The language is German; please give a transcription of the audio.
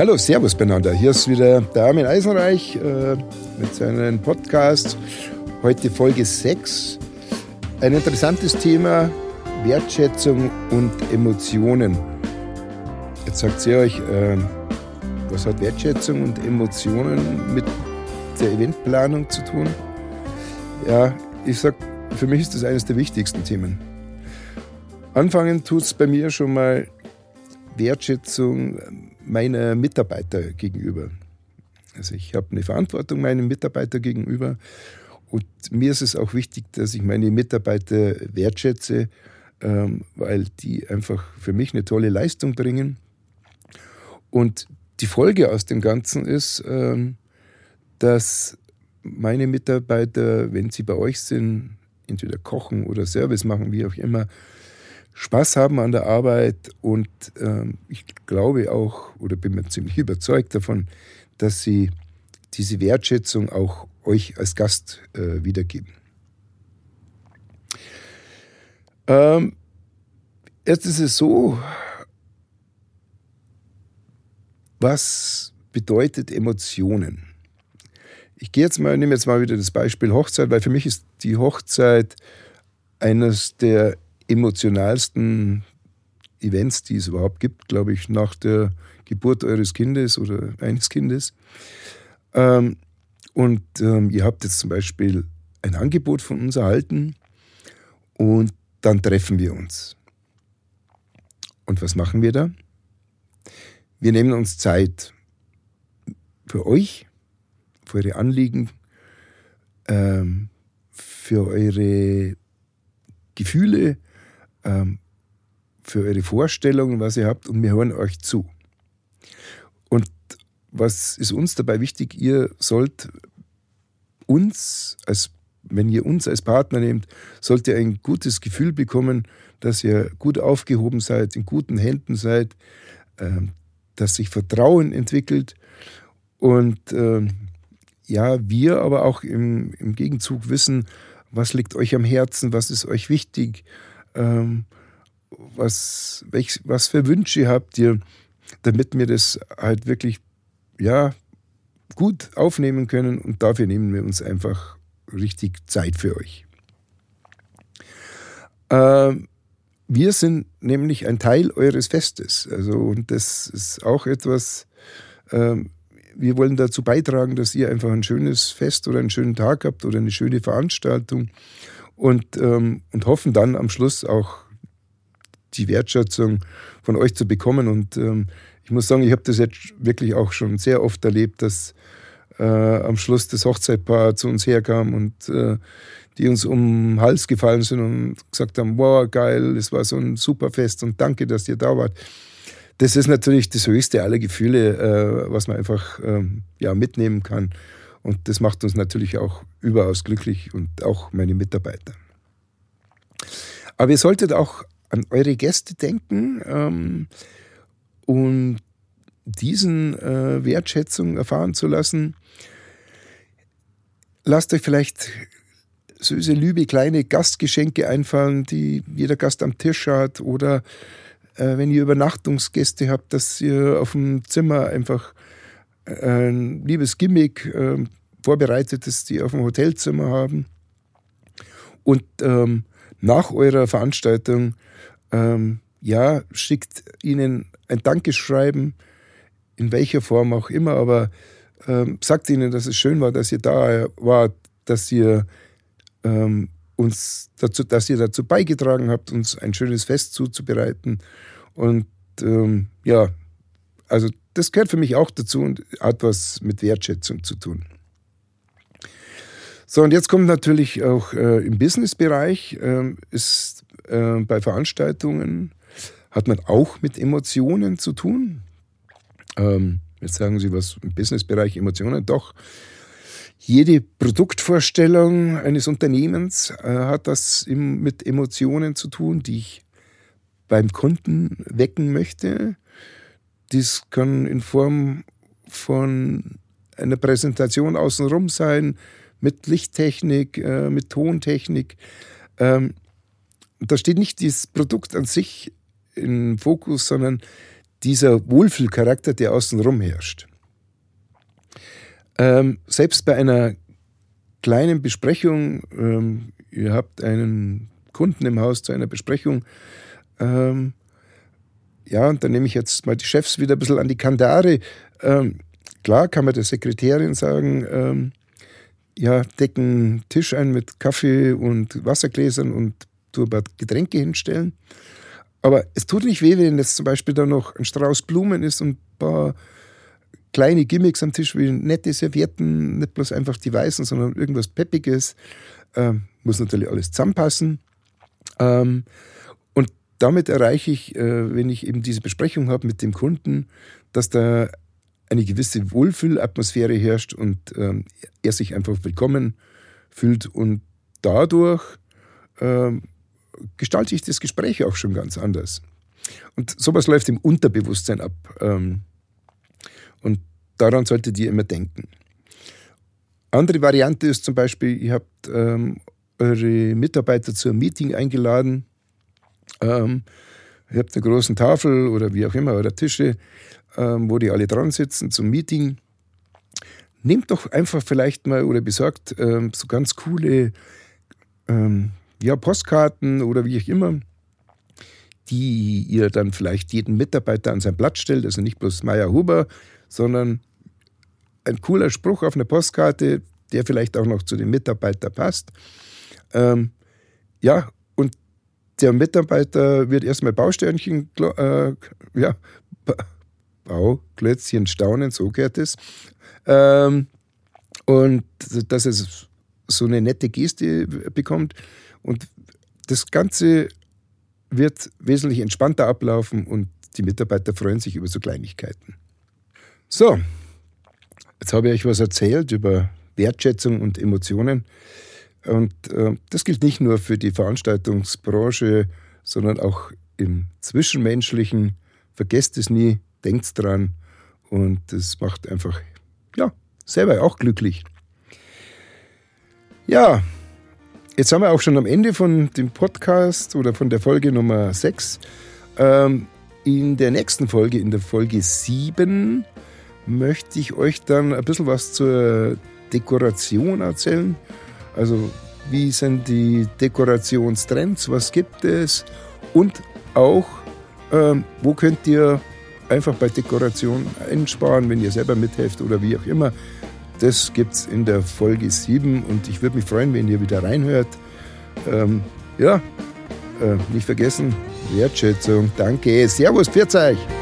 Hallo, Servus beieinander. Hier ist wieder der Armin Eisenreich äh, mit seinem Podcast. Heute Folge 6. Ein interessantes Thema: Wertschätzung und Emotionen. Jetzt sagt ihr euch, äh, was hat Wertschätzung und Emotionen mit der Eventplanung zu tun? Ja, ich sag, für mich ist das eines der wichtigsten Themen. Anfangen tut es bei mir schon mal Wertschätzung meiner Mitarbeiter gegenüber. Also ich habe eine Verantwortung meinen Mitarbeitern gegenüber und mir ist es auch wichtig, dass ich meine Mitarbeiter wertschätze, ähm, weil die einfach für mich eine tolle Leistung bringen. Und die Folge aus dem Ganzen ist, ähm, dass meine Mitarbeiter, wenn sie bei euch sind, entweder kochen oder Service machen, wie auch immer, Spaß haben an der Arbeit und ähm, ich glaube auch oder bin mir ziemlich überzeugt davon, dass sie diese Wertschätzung auch euch als Gast äh, wiedergeben. Ähm, jetzt ist es so, was bedeutet Emotionen? Ich gehe jetzt mal, nehme jetzt mal wieder das Beispiel Hochzeit, weil für mich ist die Hochzeit eines der emotionalsten Events, die es überhaupt gibt, glaube ich, nach der Geburt eures Kindes oder eines Kindes. Ähm, und ähm, ihr habt jetzt zum Beispiel ein Angebot von uns erhalten und dann treffen wir uns. Und was machen wir da? Wir nehmen uns Zeit für euch, für eure Anliegen, ähm, für eure Gefühle, ähm, für eure Vorstellungen, was ihr habt, und wir hören euch zu. Und was ist uns dabei wichtig? Ihr sollt uns, als, wenn ihr uns als Partner nehmt, sollt ihr ein gutes Gefühl bekommen, dass ihr gut aufgehoben seid, in guten Händen seid, äh, dass sich Vertrauen entwickelt und äh, ja, wir aber auch im, im Gegenzug wissen, was liegt euch am Herzen, was ist euch wichtig, ähm, was, welch, was für Wünsche habt ihr, damit wir das halt wirklich, ja, gut aufnehmen können und dafür nehmen wir uns einfach richtig Zeit für euch. Ähm, wir sind nämlich ein Teil eures Festes. Also, und das ist auch etwas, ähm, wir wollen dazu beitragen, dass ihr einfach ein schönes Fest oder einen schönen Tag habt oder eine schöne Veranstaltung und, ähm, und hoffen dann am Schluss auch die Wertschätzung von euch zu bekommen. Und ähm, ich muss sagen, ich habe das jetzt wirklich auch schon sehr oft erlebt, dass äh, am Schluss das Hochzeitpaar zu uns herkam und äh, die uns um den Hals gefallen sind und gesagt haben, wow, geil, es war so ein super Fest und danke, dass ihr da wart. Das ist natürlich das höchste aller Gefühle, äh, was man einfach ähm, ja, mitnehmen kann. Und das macht uns natürlich auch überaus glücklich und auch meine Mitarbeiter. Aber ihr solltet auch an eure Gäste denken ähm, und diesen äh, Wertschätzung erfahren zu lassen. Lasst euch vielleicht süße, liebe kleine Gastgeschenke einfallen, die jeder Gast am Tisch hat oder äh, wenn ihr Übernachtungsgäste habt, dass ihr auf dem Zimmer einfach ein liebes Gimmick äh, vorbereitet, das die auf dem Hotelzimmer haben. Und ähm, nach eurer Veranstaltung, ähm, ja, schickt ihnen ein Dankeschreiben, in welcher Form auch immer, aber ähm, sagt ihnen, dass es schön war, dass ihr da wart, dass ihr ähm, uns dazu, dass ihr dazu beigetragen habt, uns ein schönes Fest zuzubereiten. Und ähm, ja, also das gehört für mich auch dazu und hat was mit Wertschätzung zu tun. So, und jetzt kommt natürlich auch äh, im Businessbereich, äh, ist äh, bei Veranstaltungen, hat man auch mit Emotionen zu tun. Ähm, jetzt sagen Sie, was im Businessbereich Emotionen? Doch, jede Produktvorstellung eines Unternehmens äh, hat das im, mit Emotionen zu tun, die ich beim Kunden wecken möchte. Dies kann in Form von einer Präsentation außenrum sein, mit Lichttechnik, äh, mit Tontechnik. Ähm, da steht nicht das Produkt an sich im Fokus, sondern dieser Wohlfühlcharakter, der außenrum herrscht. Ähm, selbst bei einer kleinen Besprechung, ähm, ihr habt einen Kunden im Haus zu einer Besprechung, ähm, ja, und dann nehme ich jetzt mal die Chefs wieder ein bisschen an die Kandare. Ähm, klar kann man der Sekretärin sagen, ähm, ja, decken Tisch ein mit Kaffee und Wassergläsern und tu ein paar Getränke hinstellen. Aber es tut nicht weh, wenn jetzt zum Beispiel da noch ein Strauß Blumen ist und ein paar kleine Gimmicks am Tisch wie nette Servietten, nicht bloß einfach die weißen, sondern irgendwas Peppiges. Ähm, muss natürlich alles zusammenpassen. Ähm, damit erreiche ich, äh, wenn ich eben diese Besprechung habe mit dem Kunden, dass da eine gewisse Wohlfühlatmosphäre herrscht und ähm, er sich einfach willkommen fühlt und dadurch ähm, gestalte ich das Gespräch auch schon ganz anders. Und sowas läuft im Unterbewusstsein ab. Ähm, und daran solltet ihr immer denken. Andere Variante ist zum Beispiel, ihr habt eure Mitarbeiter zu einem Meeting eingeladen. Ähm, ihr habt eine große Tafel oder wie auch immer, oder Tische, ähm, wo die alle dran sitzen zum Meeting. Nehmt doch einfach vielleicht mal oder besorgt ähm, so ganz coole ähm, ja, Postkarten oder wie auch immer, die ihr dann vielleicht jeden Mitarbeiter an sein Blatt stellt, also nicht bloß Meier Huber, sondern ein cooler Spruch auf einer Postkarte, der vielleicht auch noch zu dem Mitarbeiter passt. Ähm, ja, der Mitarbeiter wird erstmal Bausternchen, äh, ja, Bauklötzchen staunen, so gehört es. Ähm, und dass es so eine nette Geste bekommt. Und das Ganze wird wesentlich entspannter ablaufen und die Mitarbeiter freuen sich über so Kleinigkeiten. So, jetzt habe ich euch was erzählt über Wertschätzung und Emotionen. Und äh, das gilt nicht nur für die Veranstaltungsbranche, sondern auch im Zwischenmenschlichen. Vergesst es nie, denkt dran und das macht einfach, ja, selber auch glücklich. Ja, jetzt haben wir auch schon am Ende von dem Podcast oder von der Folge Nummer 6. Ähm, in der nächsten Folge, in der Folge 7, möchte ich euch dann ein bisschen was zur Dekoration erzählen. Also wie sind die Dekorationstrends, was gibt es und auch ähm, wo könnt ihr einfach bei Dekoration einsparen, wenn ihr selber mithelft oder wie auch immer. Das gibt es in der Folge 7 und ich würde mich freuen, wenn ihr wieder reinhört. Ähm, ja, äh, nicht vergessen, Wertschätzung. Danke. Servus, pfiat euch.